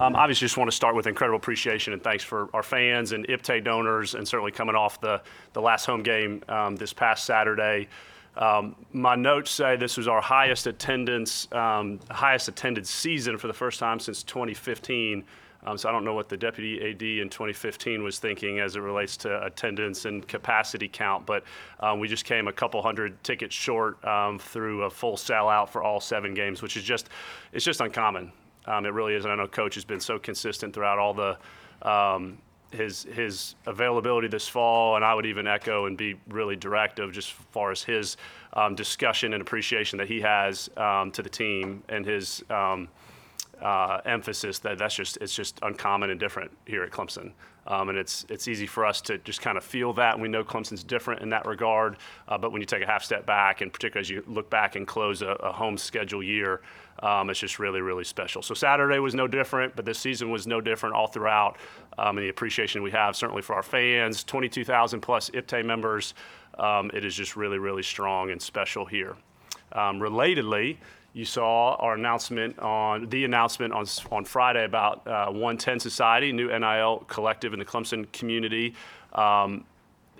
Um, obviously, just want to start with incredible appreciation and thanks for our fans and IPTAY donors, and certainly coming off the, the last home game um, this past Saturday. Um, my notes say this was our highest attendance, um, highest attended season for the first time since 2015. Um, so I don't know what the deputy AD in 2015 was thinking as it relates to attendance and capacity count, but um, we just came a couple hundred tickets short through a full sellout for all seven games, which is just it's just uncommon. Um, it really is, and I know coach has been so consistent throughout all the um, his his availability this fall, and I would even echo and be really direct of just as far as his um, discussion and appreciation that he has um, to the team and his um, uh, emphasis that that's just it's just uncommon and different here at Clemson. Um, and it's it's easy for us to just kind of feel that. We know Clemson's different in that regard. Uh, but when you take a half step back, and particularly as you look back and close a, a home schedule year, um, it's just really really special. So Saturday was no different, but this season was no different all throughout. Um, and the appreciation we have certainly for our fans, 22,000 plus IPTAY members. Um, it is just really really strong and special here. Um, relatedly you saw our announcement on the announcement on, on Friday about uh, 110 Society, new NIL collective in the Clemson community, um,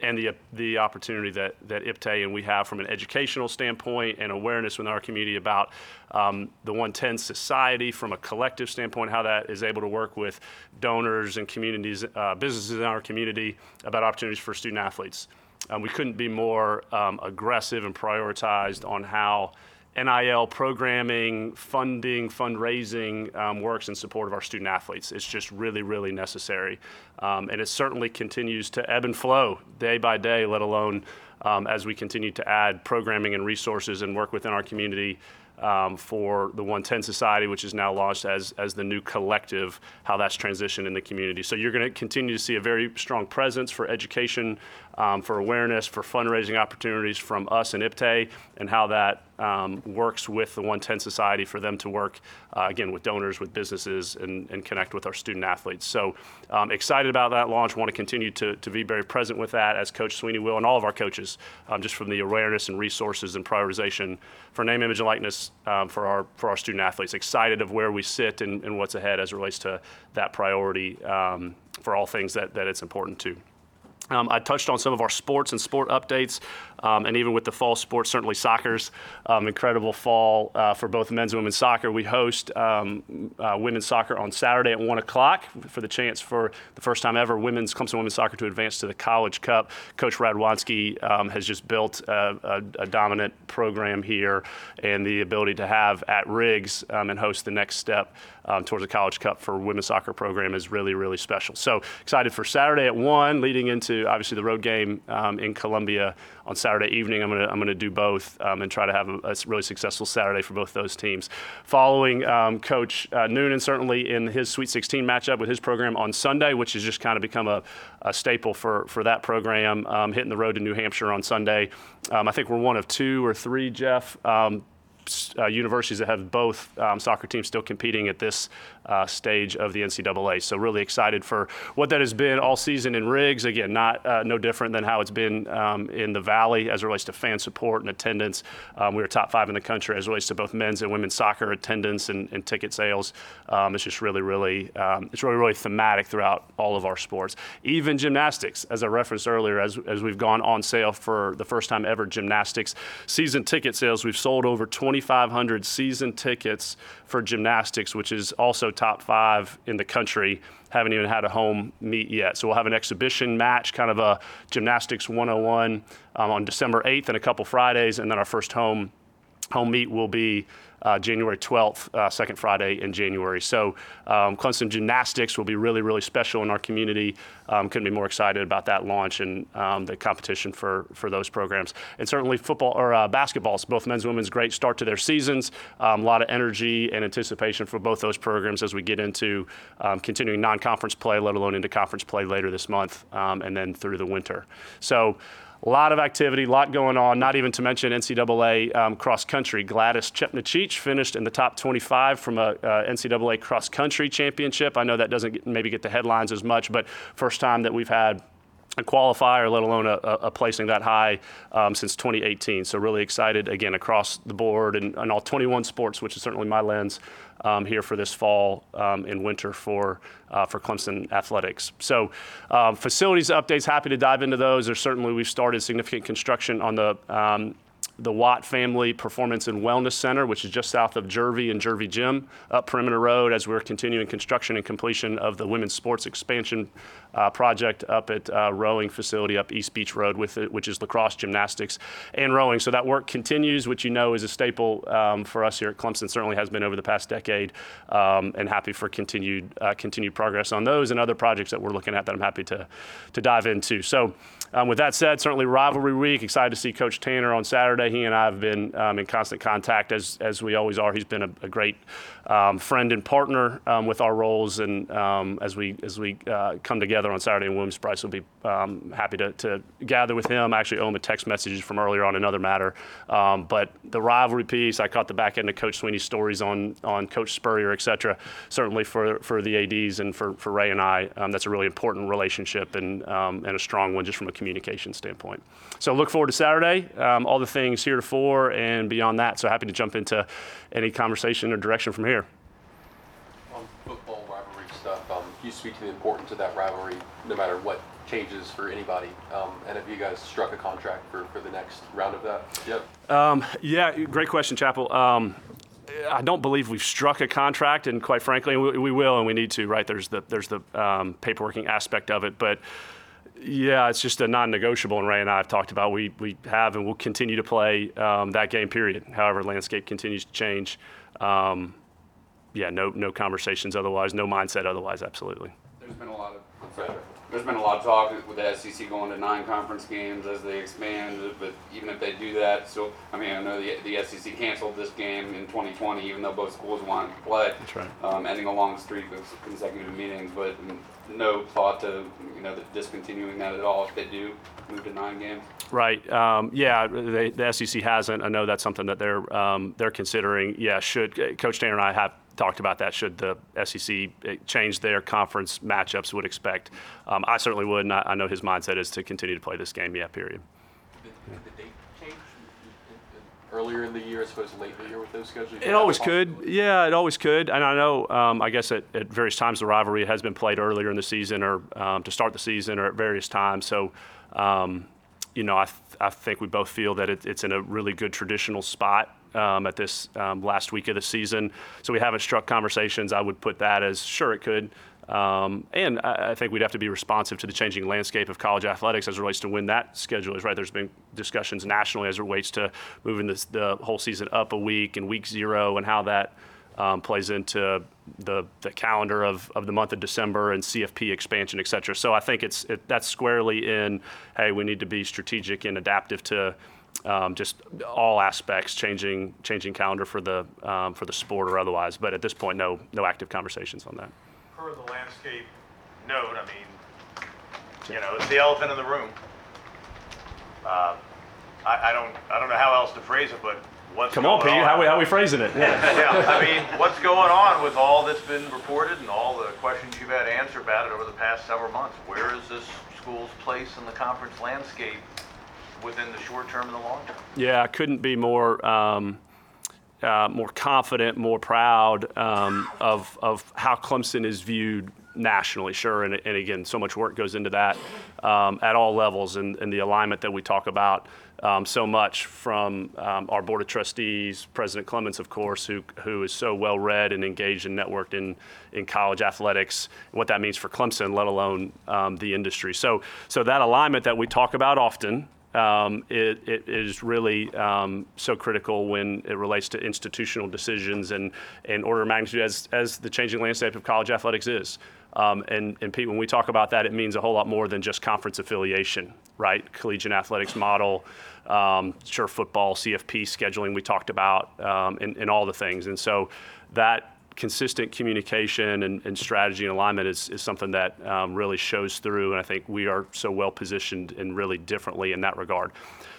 and the the opportunity that that IPTAY and we have from an educational standpoint and awareness within our community about um, the 110 Society from a collective standpoint, how that is able to work with donors and communities, uh, businesses in our community about opportunities for student athletes. Um, we couldn't be more um, aggressive and prioritized on how NIL programming, funding, fundraising um, works in support of our student athletes. It's just really, really necessary. Um, and it certainly continues to ebb and flow day by day, let alone um, as we continue to add programming and resources and work within our community um, for the 110 Society, which is now launched as, as the new collective, how that's transitioned in the community. So you're going to continue to see a very strong presence for education, um, for awareness, for fundraising opportunities from us and IPTAY, and how that um, works with the 110 Society for them to work, uh, again, with donors, with businesses, and, and connect with our student athletes. So um, excited about that launch. Want to continue to, to be very present with that as Coach Swinney will, and all of our coaches, um, just from the awareness and resources and prioritization for name, image, and likeness um, for our for our student athletes. Excited of where we sit and, and what's ahead as it relates to that priority um, for all things that, that it's important to. Um, I touched on some of our sports and sport updates, um, and even with the fall sports, certainly soccer's um, incredible fall uh, for both men's and women's soccer. We host um, uh, women's soccer on Saturday at 1 o'clock for the chance for the first time ever women's Clemson women's soccer to advance to the College Cup. Coach Radwanski um, has just built a, a, a, dominant program here and the ability to have at Riggs um, and host the next step towards the College Cup for women's soccer program is really, really special. So excited for Saturday at 1, leading into obviously the road game um, in Columbia on Saturday evening. I'm gonna I'm gonna do both um, and try to have a, a, really successful Saturday for both those teams. Following um, Coach uh, Noonan certainly in his Sweet 16 matchup with his program on Sunday, which has just kind of become a, a staple for for that program. Um, hitting the road to New Hampshire on Sunday. Um, I think we're one of two or three, Jeff um, uh, universities that have both um, soccer teams still competing at this uh, stage of the NCAA. So really excited for what that has been all season in Riggs. Again, not uh, no different than how it's been um, in the Valley as it relates to fan support and attendance. Um, we were top five in the country as it relates to both men's and women's soccer attendance and, and ticket sales. Um, it's just really, really, um, it's really, really thematic throughout all of our sports. Even gymnastics, as I referenced earlier, as, as we've gone on sale for the first time ever gymnastics season ticket sales, we've sold over 2,500 season tickets for gymnastics, which is also top five in the country. Haven't even had a home meet yet. So we'll have an exhibition match, kind of a gymnastics 101 um, on December 8th and a couple Fridays, and then our first home home meet will be uh, January 12th, uh, second Friday in January. So um, Clemson Gymnastics will be really, really special in our community. Um, couldn't be more excited about that launch and um, the competition for, for those programs. And certainly football or uh, basketballs, both men's and women's, great start to their seasons. Um, a lot of energy and anticipation for both those programs as we get into um, continuing non-conference play, let alone into conference play later this month um, and then through the winter. So a lot of activity, a lot going on, not even to mention NCAA um, cross country. Gladys Chepnachich finished in the top 25 from a uh, NCAA cross country championship. I know that doesn't get, maybe get the headlines as much, but first time that we've had a qualifier, let alone a, a placing that high um, since 2018. So really excited again across the board and, and all 21 sports, which is certainly my lens um, here for this fall um, and winter for uh, for Clemson athletics. So um, facilities updates, happy to dive into those. There's certainly we've started significant construction on the um, the Watt Family Performance and Wellness Center, which is just south of Jervey and Jervey Gym, up Perimeter Road, as we're continuing construction and completion of the women's sports expansion uh, project up at uh, rowing facility up East Beach Road, with it, which is lacrosse, gymnastics, and rowing. So that work continues, which you know is a staple um, for us here at Clemson. Certainly has been over the past decade, um, and happy for continued uh, continued progress on those and other projects that we're looking at that I'm happy to to dive into. So. Um, with that said, certainly rivalry week. Excited to see Coach Tanner on Saturday. He and I have been um, in constant contact as as we always are. He's been a, a great um, friend and partner um, with our roles, and um, as we as we uh, come together on Saturday in Williams-Brice, we'll be um, happy to, to gather with him. I actually owe him a text message from earlier on another matter. but the rivalry piece, I caught the back end of Coach Swinney's stories on on Coach Spurrier, et cetera. Certainly for for the ads and for for Ray and I, that's a really important relationship and and a strong one just from a communication standpoint. So look forward to Saturday, um, all the things heretofore and beyond that. So happy to jump into any conversation or direction from here. On football rivalry stuff, um, you speak to the importance of that rivalry no matter what changes for anybody. Um, and have you guys struck a contract for, for the next round of that yet? Um, yeah, great question, Chapel. Um, I don't believe we've struck a contract, and quite frankly, we, we will and we need to. Right? There's the there's the um, paperworking aspect of it, but yeah, it's just a non-negotiable, and Ray and I have talked about. We we have and will continue to play um, that game. Period. However, landscape continues to change. Um, yeah, no no conversations otherwise, no mindset otherwise. Absolutely. There's been a lot of there's been a lot of talk with the SEC going to nine conference games as they expand. But even if they do that, so I mean, I know the, the SEC canceled this game in 2020, even though both schools wanted to play. That's right. Um, ending a long streak of consecutive meetings, but no thought to you know discontinuing that at all if they do move to nine games. Right. Um, yeah. They, the SEC hasn't. I know that's something that they're um, they're considering. Yeah. Should Coach Tanner and I have talked about that. Should the SEC change their conference matchups, would expect. Um, I certainly would, and I, I, know his mindset is to continue to play this game. Yeah, period. Did, did the date change earlier in the year as opposed to late in the year with those schedules? It always could. Yeah, it always could. And I know, um, I guess at, at, various times the rivalry has been played earlier in the season or um, to start the season or at various times. So, um, you know, I, th- I think we both feel that it, it's in a really good traditional spot um, at this um, last week of the season. So we haven't struck conversations. I would put that as sure it could. Um, and I, I, think we'd have to be responsive to the changing landscape of college athletics as it relates to when that schedule is right. There's been discussions nationally as it relates to moving this, the whole season up a week and week zero and how that um, plays into the, the calendar of, of the month of December and CFP expansion, et cetera. So I think it's it, that's squarely in, hey, we need to be strategic and adaptive to um, just all aspects, changing changing calendar for the um, for the sport or otherwise. But at this point, no no active conversations on that. Per the landscape note, I mean, you know, it's the elephant in the room. Uh, I, I don't I don't know how else to phrase it, but what's Come on, going Pete. How we how we phrasing it? Yeah. yeah, I mean, what's going on with all that's been reported and all the questions you've had answered about it over the past several months? Where is this school's place in the conference landscape within the short term and the long term. Yeah, I couldn't be more um, uh, more confident, more proud um, of of how Clemson is viewed nationally. Sure, and, and again, so much work goes into that um, at all levels, and, and, the alignment that we talk about um, so much from um, our board of trustees, President Clements, of course, who who is so well read and engaged and networked in in college athletics, what that means for Clemson, let alone um, the industry. So so that alignment that we talk about often um, it, it is really um, so critical when it relates to institutional decisions and, and order of magnitude as, as the changing landscape of college athletics is. Um, and, and Pete, when we talk about that, it means a whole lot more than just conference affiliation, right? Collegiate athletics model, um, sure, football, CFP scheduling we talked about, um, and, and all the things. And so that consistent communication and, and, strategy and alignment is, is something that um, really shows through, and I think we are so well positioned and really differently in that regard.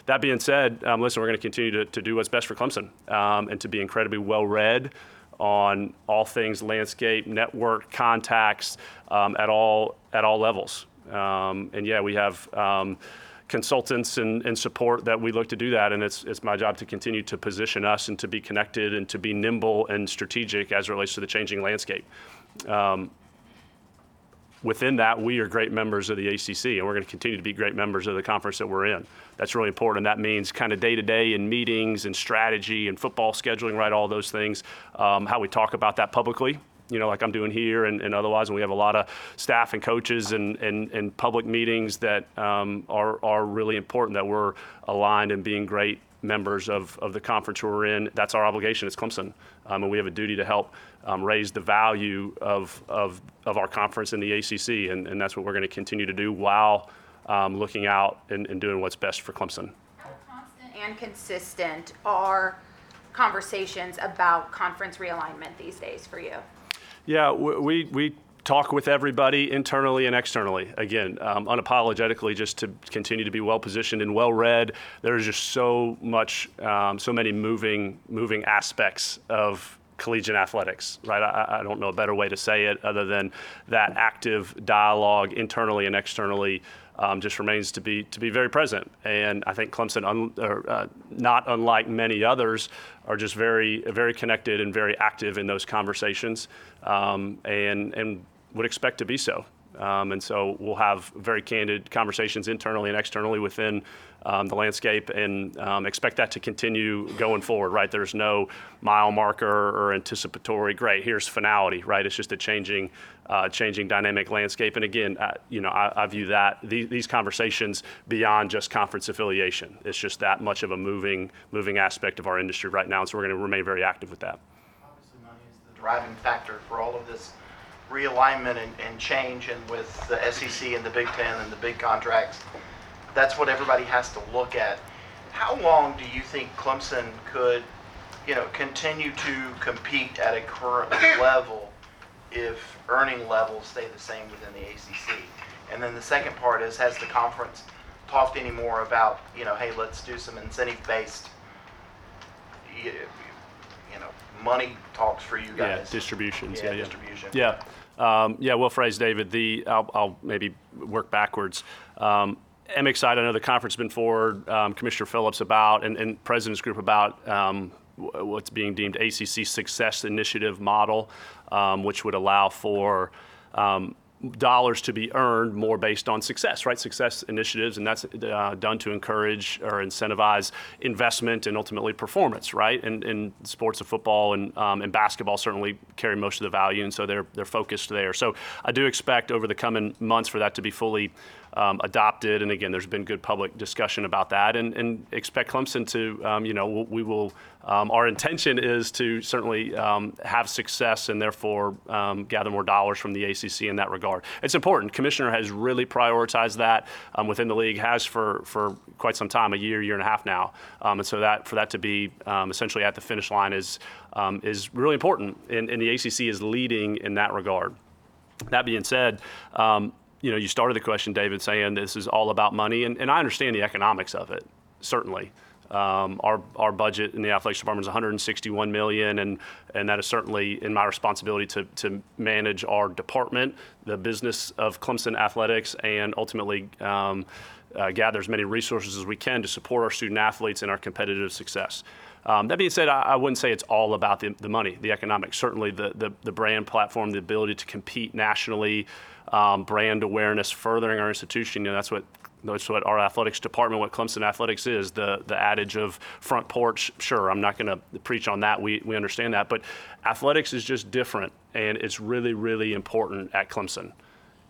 That being said, um, listen, we're going to continue to, do what's best for Clemson um, and to be incredibly well read on all things landscape, network, contacts um, at all at all levels. Um, and yeah, we have um, consultants and, and support that we look to do that. And it's, it's my job to continue to position us and to be connected and to be nimble and strategic as it relates to the changing landscape. Um, within that, we are great members of the ACC, and we're going to continue to be great members of the conference that we're in. That's really important. That means kind of day to day in meetings and strategy and football scheduling, right? All those things. Um, how we talk about that publicly, you know, like I'm doing here and, and otherwise. And we have a lot of staff and coaches and, and, and public meetings that um, are, are really important that we're aligned and being great members of, of the conference we're in. That's our obligation as Clemson. Um, and we have a duty to help um, raise the value of, of, of our conference in the ACC. And, and that's what we're going to continue to do while um, looking out and, and doing what's best for Clemson. Constant and consistent are conversations about conference realignment these days for you? Yeah, we, we talk with everybody internally and externally. Again, um, unapologetically, just to continue to be well positioned and well read. There's just so much, um, so many moving moving aspects of collegiate athletics, right? I, I don't know a better way to say it other than that active dialogue internally and externally um, just remains to be to be very present. And I think Clemson, un, or, uh, not unlike many others, are just very very connected and very active in those conversations, um, and and would expect to be so. Um, and so we'll have very candid conversations internally and externally within um, the landscape and um, expect that to continue going forward, right? There's no mile marker or anticipatory, great, here's finality, right? It's just a changing, uh, changing dynamic landscape. And again, I, you know, I, I view that, these, these conversations beyond just conference affiliation. It's just that much of a moving, moving aspect of our industry right now. And so we're going to remain very active with that. Obviously, money is the driving factor for all of this realignment and, and change, and with the SEC and the Big Ten and the big contracts, that's what everybody has to look at. How long do you think Clemson could, you know, continue to compete at a current level if earning levels stay the same within the ACC? And then the second part is, has the conference talked any more about, you know, hey, let's do some incentive-based, money talks for you guys. Yeah, distributions. Yeah, Yeah, yeah. distribution. Yeah, um, yeah. Well phrased, David. The I'll, I'll maybe work backwards. Um, excited. I know the conference has been forward. Um, Commissioner Phillips about and, and President's Group about um, what's being deemed ACC Success Initiative model, um, which would allow for um, dollars to be earned more based on success, right? Success initiatives, and that's uh, done to encourage or incentivize investment and ultimately performance, right? And, and sports of football and, um, and basketball certainly carry most of the value, and so they're they're focused there. So I do expect over the coming months for that to be fully um, adopted. And again, there's been good public discussion about that, and, and expect Clemson to, um, you know, we'll- Um, our intention is to certainly um, have success and therefore um, gather more dollars from the ACC in that regard. It's important. Commissioner has really prioritized that within the league, has for for quite some time, a year, year and a half now, and so that for that to be essentially at the finish line is um, is really important, and, and the ACC is leading in that regard. That being said, um, you know, you started the question, David, saying this is all about money, and, and I understand the economics of it, certainly. Um, our, our budget in the athletics department is 161 million, and, and that is certainly in my responsibility to, to manage our department, the business of Clemson athletics, and ultimately um, uh, gather as many resources as we can to support our student athletes and our competitive success. Um, that being said, I, I wouldn't say it's all about the, the money, the economics. Certainly, the, the, the brand platform, the ability to compete nationally, um, brand awareness, furthering our institution. You know, that's what that's what our athletics department, what Clemson athletics is. The the adage of front porch. Sure, I'm not going to preach on that. We we understand that, but athletics is just different, and it's really really important at Clemson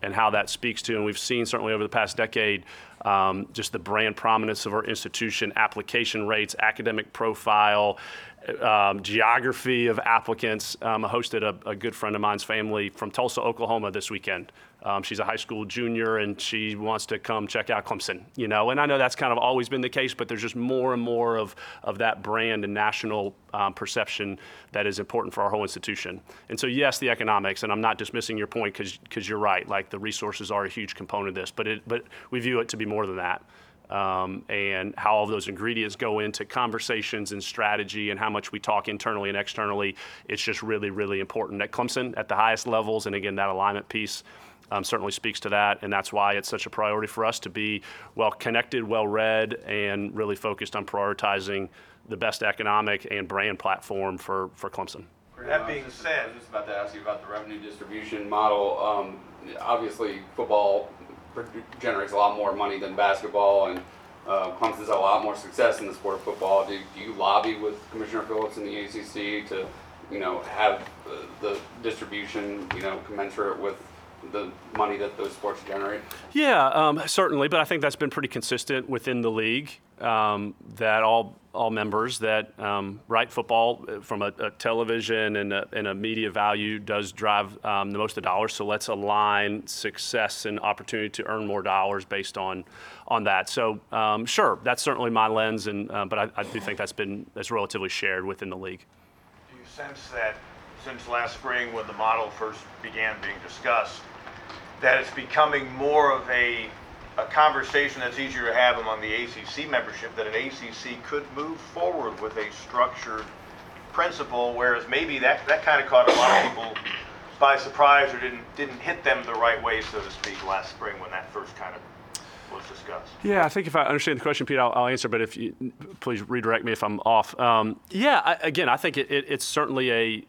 and how that speaks to, and we've seen certainly over the past decade, um, just the brand prominence of our institution, application rates, academic profile, um, geography of applicants. Um, I hosted a, a good friend of mine's family from Tulsa, Oklahoma this weekend. Um, she's a high school junior and she wants to come check out Clemson, you know, and I know that's kind of always been the case, but there's just more and more of, of that brand and national um, perception that is important for our whole institution. And so, yes, the economics, and I'm not dismissing your point because you're right, like the resources are a huge component of this, but, it, but we view it to be more than that. um, and how all those ingredients go into conversations and strategy and how much we talk internally and externally. It's just really, really important at Clemson at the highest levels. And again, that alignment piece um, certainly speaks to that. And that's why it's such a priority for us to be well connected, well read, and really focused on prioritizing the best economic and brand platform for, for Clemson. That being said- I was just about to ask you about the revenue distribution model. Um, obviously, football generates a lot more money than basketball, and uh, Clemson's had a lot more success in the sport of football. Do, do you lobby with Commissioner Phillips in the ACC to, you know, have uh, the distribution, you know, commensurate with the money that those sports generate? Yeah, um, certainly, but I think that's been pretty consistent within the league. Um, that all all members that um, right football uh, from a, a television and a, and a media value does drive um, the most of the dollars. So let's align success and opportunity to earn more dollars based on on that. So um, sure, that's certainly my lens, and uh, but I, I do think that's been that's relatively shared within the league. Do you sense that since last spring, when the model first began being discussed, that it's becoming more of a, a conversation that's easier to have among the ACC membership, that an ACC could move forward with a structured principle, whereas maybe that, that kind of caught a lot of people by surprise or didn't, didn't hit them the right way, so to speak, last spring when that first kind of was discussed? Yeah, I think if I understand the question, Pete, I'll, I'll answer. But if you please redirect me if I'm off. Um, yeah, I, again, I think it, it, it's certainly a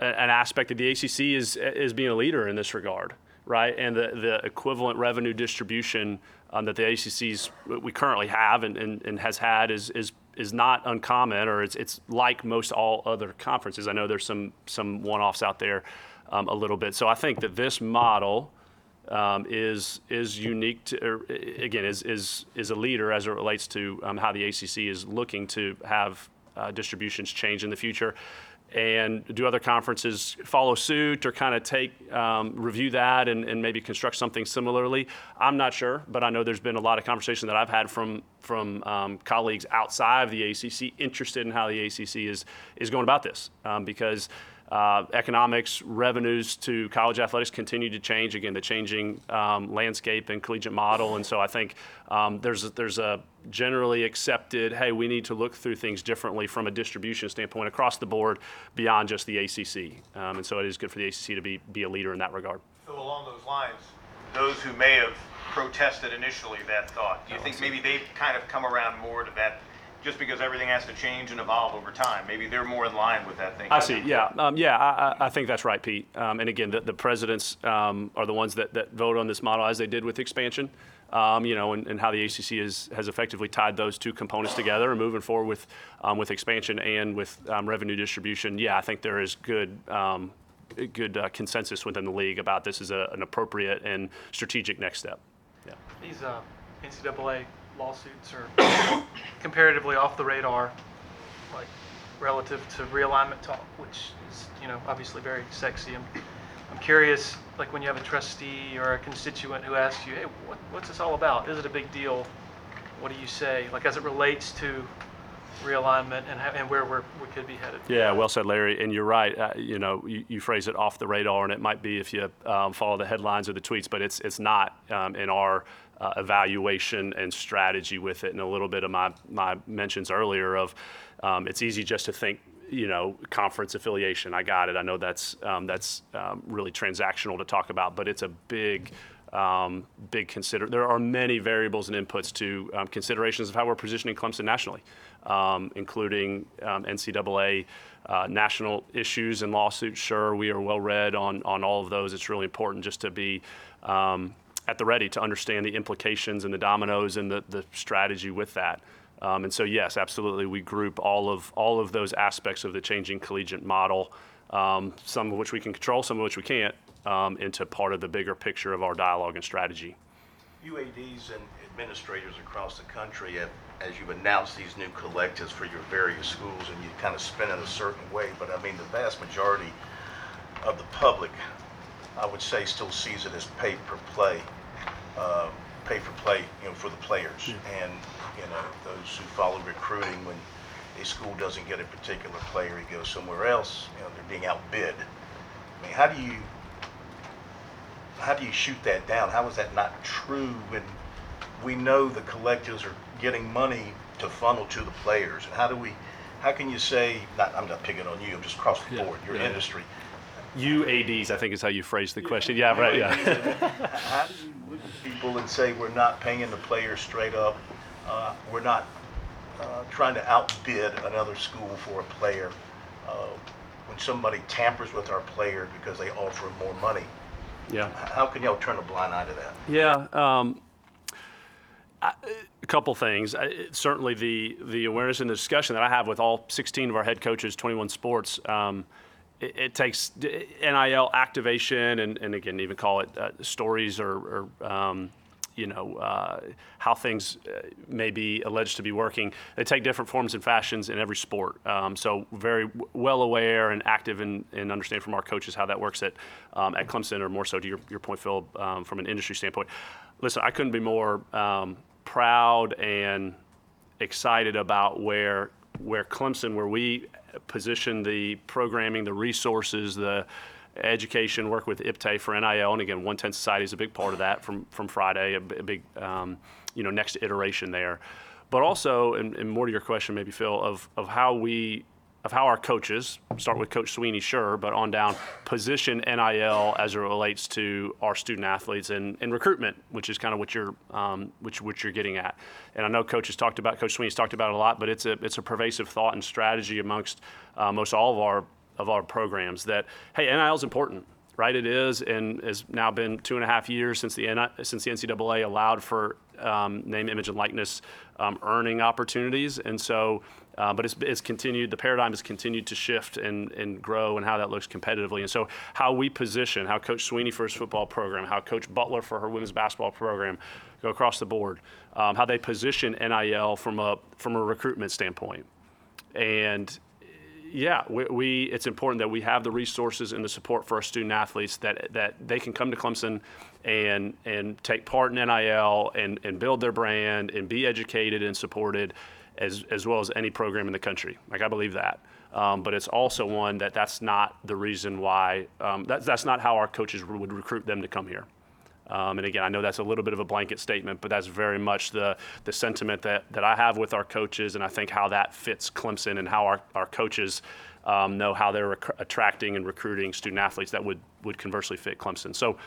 an aspect of the ACC is is being a leader in this regard, right? And the the equivalent revenue distribution um, that the ACC's we currently have and, and, and has had is is is not uncommon, or it's it's like most all other conferences. I know there's some some one-offs out there um, a little bit. So I think that this model um, is is unique to or, uh, again is is is a leader as it relates to um, how the ACC is looking to have uh, distributions change in the future. And do other conferences follow suit or kind of take um, review that and, and maybe construct something similarly? I'm not sure, but I know there's been a lot of conversation that I've had from from um, colleagues outside of the ACC interested in how the ACC is is going about this um, because uh, economics, revenues to college athletics continue to change. Again, the changing um, landscape and collegiate model, and so I think um, there's a, there's a generally accepted. Hey, we need to look through things differently from a distribution standpoint across the board, beyond just the ACC. Um, and so it is good for the ACC to be be a leader in that regard. So along those lines, those who may have protested initially that thought, do you think maybe they've kind of come around more to that, just because everything has to change and evolve over time? Maybe they're more in line with that thing. I see. Yeah, um, yeah. I, I- I think that's right, Pete. Um, and again, the, the presidents um, are the ones that, that vote on this model, as they did with expansion. Um, you know, and, and how the ACC is, has effectively tied those two components together and moving forward with um, with expansion and with um, revenue distribution. Yeah, I think there is good. Um, Good uh, consensus within the league about this is a, an appropriate and strategic next step. Yeah. These uh, NCAA lawsuits are comparatively off the radar, like relative to realignment talk, which is, you know, obviously very sexy. I'm, I'm curious, like when you have a trustee or a constituent who asks you, hey, what, what's this all about? Is it a big deal? What do you say? Like as it relates to realignment and, and where we could be headed. Yeah, well said, Larry. And you're right. Uh, you know, you, you phrase it off the radar, and it might be if you um, follow the headlines or the tweets, but it's it's not um, in our uh, evaluation and strategy with it. And a little bit of my my mentions earlier of um, it's easy just to think. You know, conference affiliation. I got it. I know that's um, that's um, really transactional to talk about, but it's a big um, big consider. There are many variables and inputs to um, considerations of how we're positioning Clemson nationally, um, including NCAA uh, national issues and lawsuits. Sure, we are well read on on all of those. It's really important just to be. Um, at the ready to understand the implications and the dominoes and the, the strategy with that. Um, and so, yes, absolutely, we group all of all of those aspects of the changing collegiate model, um, some of which we can control, some of which we can't, um, into part of the bigger picture of our dialogue and strategy. UADs and administrators across the country have, as you've announced these new collectives for your various schools and you kind of spin it a certain way, but I mean, the vast majority of the public, I would say, still sees it as pay per play, uh, pay for play, you know, for the players. And, you know, those who follow recruiting, when a school doesn't get a particular player, he goes somewhere else, you know, they're being outbid. I mean, how do you, how do you shoot that down? How is that not true when we know the collectives are getting money to funnel to the players. And how do we, how can you say, not, I'm not picking on you, I'm just across the Yeah, board, your yeah. industry. UADs, I think is how you phrased the question. Yeah, right, yeah. How do you look at people and say, we're not paying the players straight up, uh, we're not uh, trying to outbid another school for a player? Uh, When somebody tampers with our player because they offer more money, Yeah. how can y'all turn a blind eye to that? Yeah, um, I- a couple things. I- Certainly, the the awareness and the discussion that I have with all 16 of our head coaches, 21 sports. Um, it, it takes NIL activation, and, and again, even call it uh, stories or, or um, you know uh, how things uh, may be alleged to be working. They take different forms and fashions in every sport. Um, so very w- well aware and active in understanding from our coaches how that works at um, at Clemson, or more so to your, your point, Phil, um, from an industry standpoint. Listen, I couldn't be more um, proud and excited about where where Clemson, where we position the programming, the resources, the education, work with IPTAY for NIL, and again, 110 Society is a big part of that from from Friday, a big um, you know next iteration there, but also, and, and more to your question, maybe Phil, of of how we of how our coaches start with Coach Swinney, sure, but on down position NIL as it relates to our student athletes and, and recruitment, which is kind of what you're um, which which you're getting at. And I know Coach has talked about Coach Swinney's talked about it a lot, but it's a it's a pervasive thought and strategy amongst uh, most all of our of our programs that hey NIL is important. Right, it is, and has now been two and a half years since the since the NCAA allowed for um, name, image, and likeness um, earning opportunities, and so uh, but it's, it's continued, the paradigm has continued to shift and, and grow and how that looks competitively. And so, how we position, how Coach Swinney for his football program, how Coach Butler for her women's basketball program go across the board, um, how they position NIL from a, from a recruitment standpoint. And yeah, we, we it's important that we have the resources and the support for our student athletes that that they can come to Clemson and and take part in NIL and, and build their brand and be educated and supported as as well as any program in the country. Like I believe that. Um, but it's also one that that's not the reason why um, that's that's not how our coaches would recruit them to come here. Um, and again, I know that's a little bit of a blanket statement, but that's very much the, the sentiment that, that I have with our coaches, and I think how that fits Clemson and how our, our coaches um, know how they're rec- attracting and recruiting student athletes that would, would conversely fit Clemson. So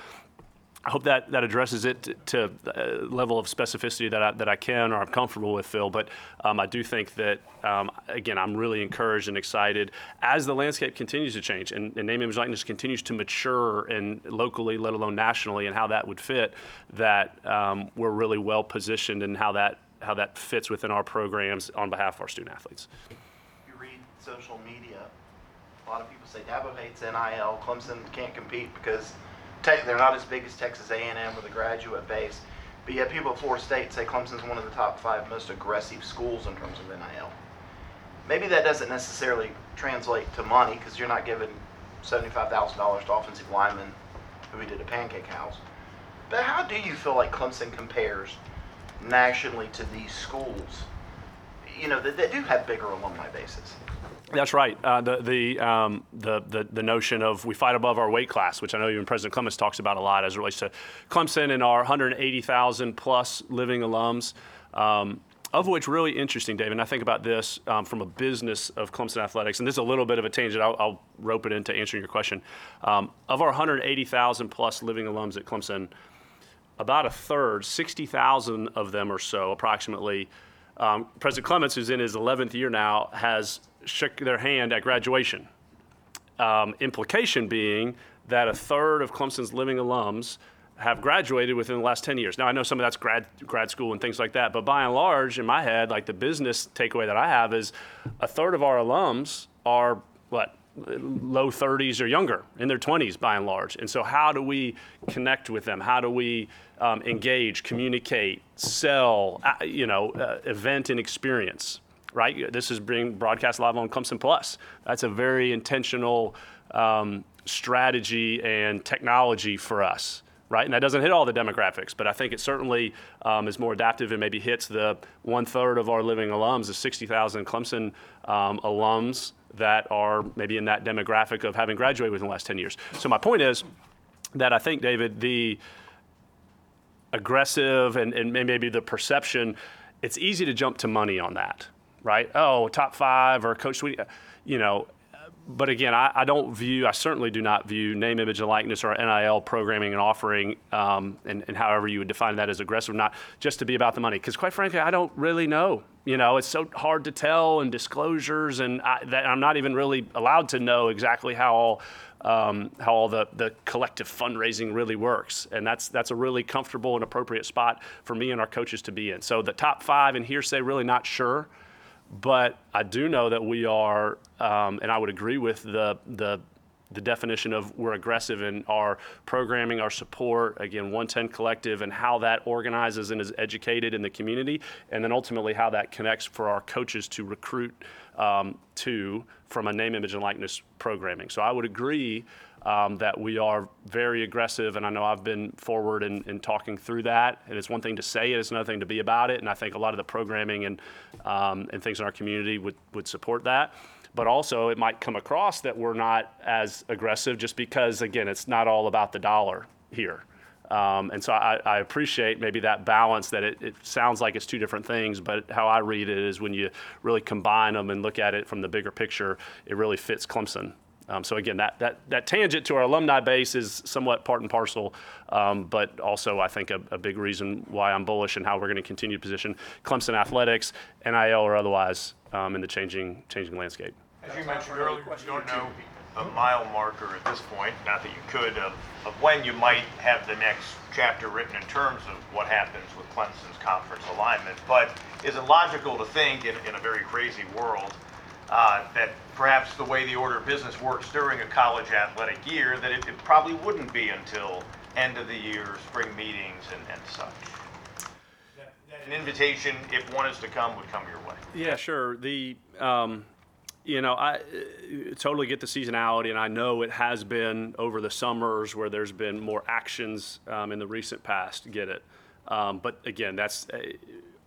I hope that, that addresses it to, the level of specificity that I, that I can or I'm comfortable with, Phil. But um, I do think that, um, again, I'm really encouraged and excited as the landscape continues to change and, and name, image, likeness continues to mature and locally, let alone nationally, and how that would fit. That um, we're really well positioned and how that how that fits within our programs on behalf of our student athletes. you read social media, a lot of people say Dabo hates NIL, Clemson can't compete because they're not as big as Texas A&M with a graduate base. But yet people at Florida State say Clemson's one of the top five most aggressive schools in terms of NIL. Maybe that doesn't necessarily translate to money because you're not giving $75,000 to offensive linemen who we did a pancake house. But how do you feel like Clemson compares nationally to these schools? You know, that, that do have bigger alumni bases. That's right. Uh, the the, um, the the the notion of we fight above our weight class, which I know even President Clements talks about a lot as it relates to Clemson and our 180,000 plus living alums. Um, of which really interesting, David. And I think about this um, from a business of Clemson athletics, and this is a little bit of a tangent. I'll, I'll rope it into answering your question. Um, of our 180,000 plus living alums at Clemson, about a third, 60,000 of them or so, approximately. Um, President Clements, who's in his 11th year now, has shook their hand at graduation. Um, implication being that a third of Clemson's living alums have graduated within the last 10 years. Now, I know some of that's grad, grad school and things like that, but by and large, in my head, like the business takeaway that I have is a third of our alums are what? low 30s or younger, in their 20s by and large. And so, how do we connect with them? How do we um, engage, communicate, sell, uh, you know, uh, event and experience? Right. This is being broadcast live on Clemson Plus. That's a very intentional um, strategy and technology for us. Right, and that doesn't hit all the demographics, but I think it certainly um, is more adaptive and maybe hits the one third of our living alums, the 60,000 Clemson um, alums that are maybe in that demographic of having graduated within the last 10 years. So my point is that I think, David, the aggressive and, and maybe the perception, it's easy to jump to money on that, right? Oh, top five or Coach Swinney, you know. But again, I, I don't view, I certainly do not view name, image, and likeness or NIL programming and offering, um, and, and however you would define that as aggressive, not just to be about the money. Because quite frankly, I don't really know. You know, it's so hard to tell and disclosures, and I, that I'm not even really allowed to know exactly how all um, how all the, the collective fundraising really works. And that's that's a really comfortable and appropriate spot for me and our coaches to be in. So the top five and hearsay, really not sure. But I do know that we are, um, and I would agree with the the the definition of we're aggressive in our programming, our support, again, 110 Collective, and how that organizes and is educated in the community, and then ultimately how that connects for our coaches to recruit um, to from a name, image, and likeness programming. So I would agree um, that we are very aggressive, and I know I've been forward in, in talking through that. And it's one thing to say it, it's another thing to be about it. And I think a lot of the programming and um, and things in our community would would support that. But also, it might come across that we're not as aggressive, just because again, it's not all about the dollar here. Um, and so I, I appreciate maybe that balance that it, it sounds like it's two different things, but how I read it is when you really combine them and look at it from the bigger picture, it really fits Clemson. Um, so again, that, that, that tangent to our alumni base is somewhat part and parcel, um, but also I think a, a big reason why I'm bullish and how we're going to continue to position Clemson athletics, NIL or otherwise, um, in the changing changing landscape. As you mentioned earlier, you don't know a mile marker at this point, not that you could, of, of when you might have the next chapter written in terms of what happens with Clemson's conference alignment. But is it logical to think in, in a very crazy world uh, that perhaps the way the order of business works during a college athletic year, that it, it probably wouldn't be until end of the year, spring meetings and, and such? That- that An invitation, if one is to come, would come your way. Yeah, sure. The um, you know, I uh, totally get the seasonality, and I know it has been over the summers where there's been more actions um, in the recent past. Get it? Um, but again, that's uh,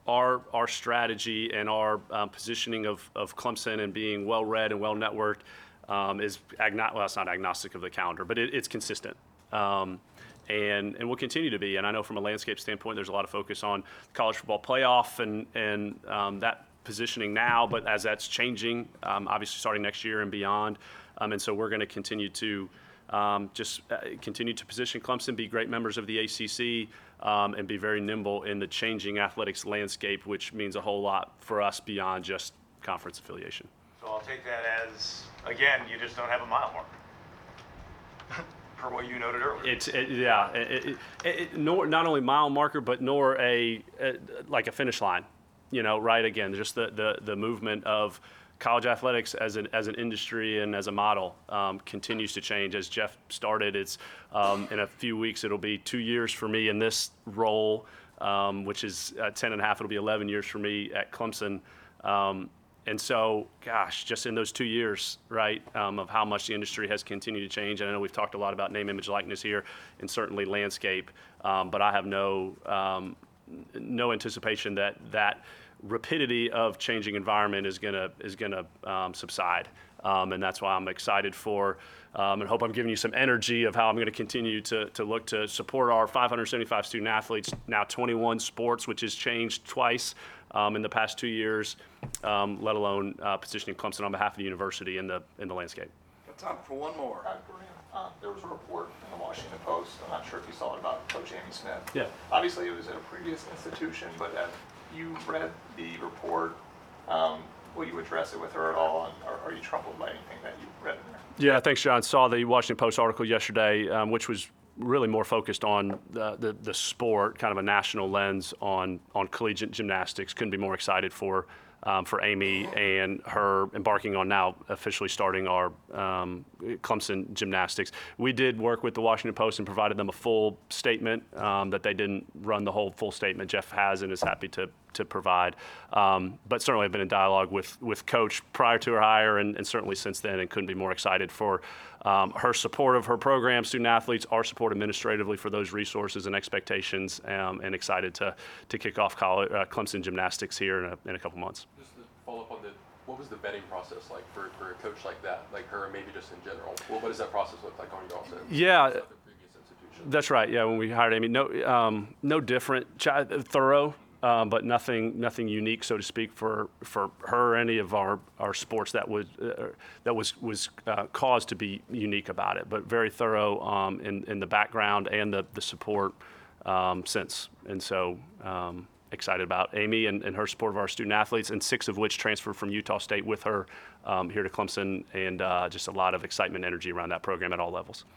our our strategy and our um, positioning of of Clemson and being well read and well networked um, is agno- well, it's not agnostic of the calendar, but it, it's consistent. Um, and, and will continue to be. And I know from a landscape standpoint, there's a lot of focus on college football playoff and, and um, that positioning now, but as that's changing, um, obviously starting next year and beyond. Um, and so we're going to continue to um, just uh, continue to position Clemson, be great members of the ACC, um, and be very nimble in the changing athletics landscape, which means a whole lot for us beyond just conference affiliation. So I'll take that as, again, you just don't have a mile marker. Per what you noted earlier. It's it, yeah, it, it, it, nor not only mile marker, but nor a, a like a finish line. You know, right? Again, just the the, the movement of college athletics as an as an industry and as a model um, continues to change. As Jeff started, it's um, in a few weeks it'll be two years for me in this role, um, which is uh, 10 and a half. It'll be 11 years for me at Clemson. Um, and so, gosh, just in those two years, right, um, of how much the industry has continued to change. And I know we've talked a lot about name, image, likeness here, and certainly landscape. Um, but I have no no anticipation that that rapidity of changing environment is gonna is gonna um, subside. Um, and that's why I'm excited for um, and hope I'm giving you some energy of how I'm going to continue to, to look to support our 575 student athletes, now 21 sports, which has changed twice um, in the past two years, um, let alone uh, positioning Clemson on behalf of the university in the in the landscape. Got time for one more. Uh, uh, there was a report in the Washington Post, I'm not sure if you saw it, about Coach Amy Smith. Yeah. Obviously, it was at a previous institution, but have you read the report? Um, will you address it with her at all, and are, are you troubled by anything that you read in there? Yeah, thanks, John. Saw the Washington Post article yesterday, um, which was really more focused on the, the, the sport, kind of a national lens on on collegiate gymnastics. Couldn't be more excited for um, for Amy and her embarking on now officially starting our um, Clemson gymnastics. We did work with the Washington Post and provided them a full statement um, that they didn't run the whole full statement. Jeff has and is happy to to provide. Um, but certainly, I've been in dialogue with with Coach prior to her hire, and, and certainly since then, and couldn't be more excited for um, her support of her program, student athletes, our support administratively for those resources and expectations, um, and excited to to kick off college, uh, Clemson gymnastics here in a, in a couple months. Just to follow up on the, what was the vetting process like for, for a coach like that, like her, and maybe just in general? Well, what does that process look like on your end? Yeah. At the previous institution? That's right. Yeah, when we hired Amy, no, um, no different, chi- thorough, um, but nothing, nothing unique, so to speak, for for her or any of our our sports that was uh, that was was uh, caused to be unique about it. But very thorough um, in in the background and the the support um, since, and so. Um, Excited about Amy and, and her support of our student athletes, and six of which transferred from Utah State with her um, here to Clemson, and uh, just a lot of excitement, and energy around that program at all levels.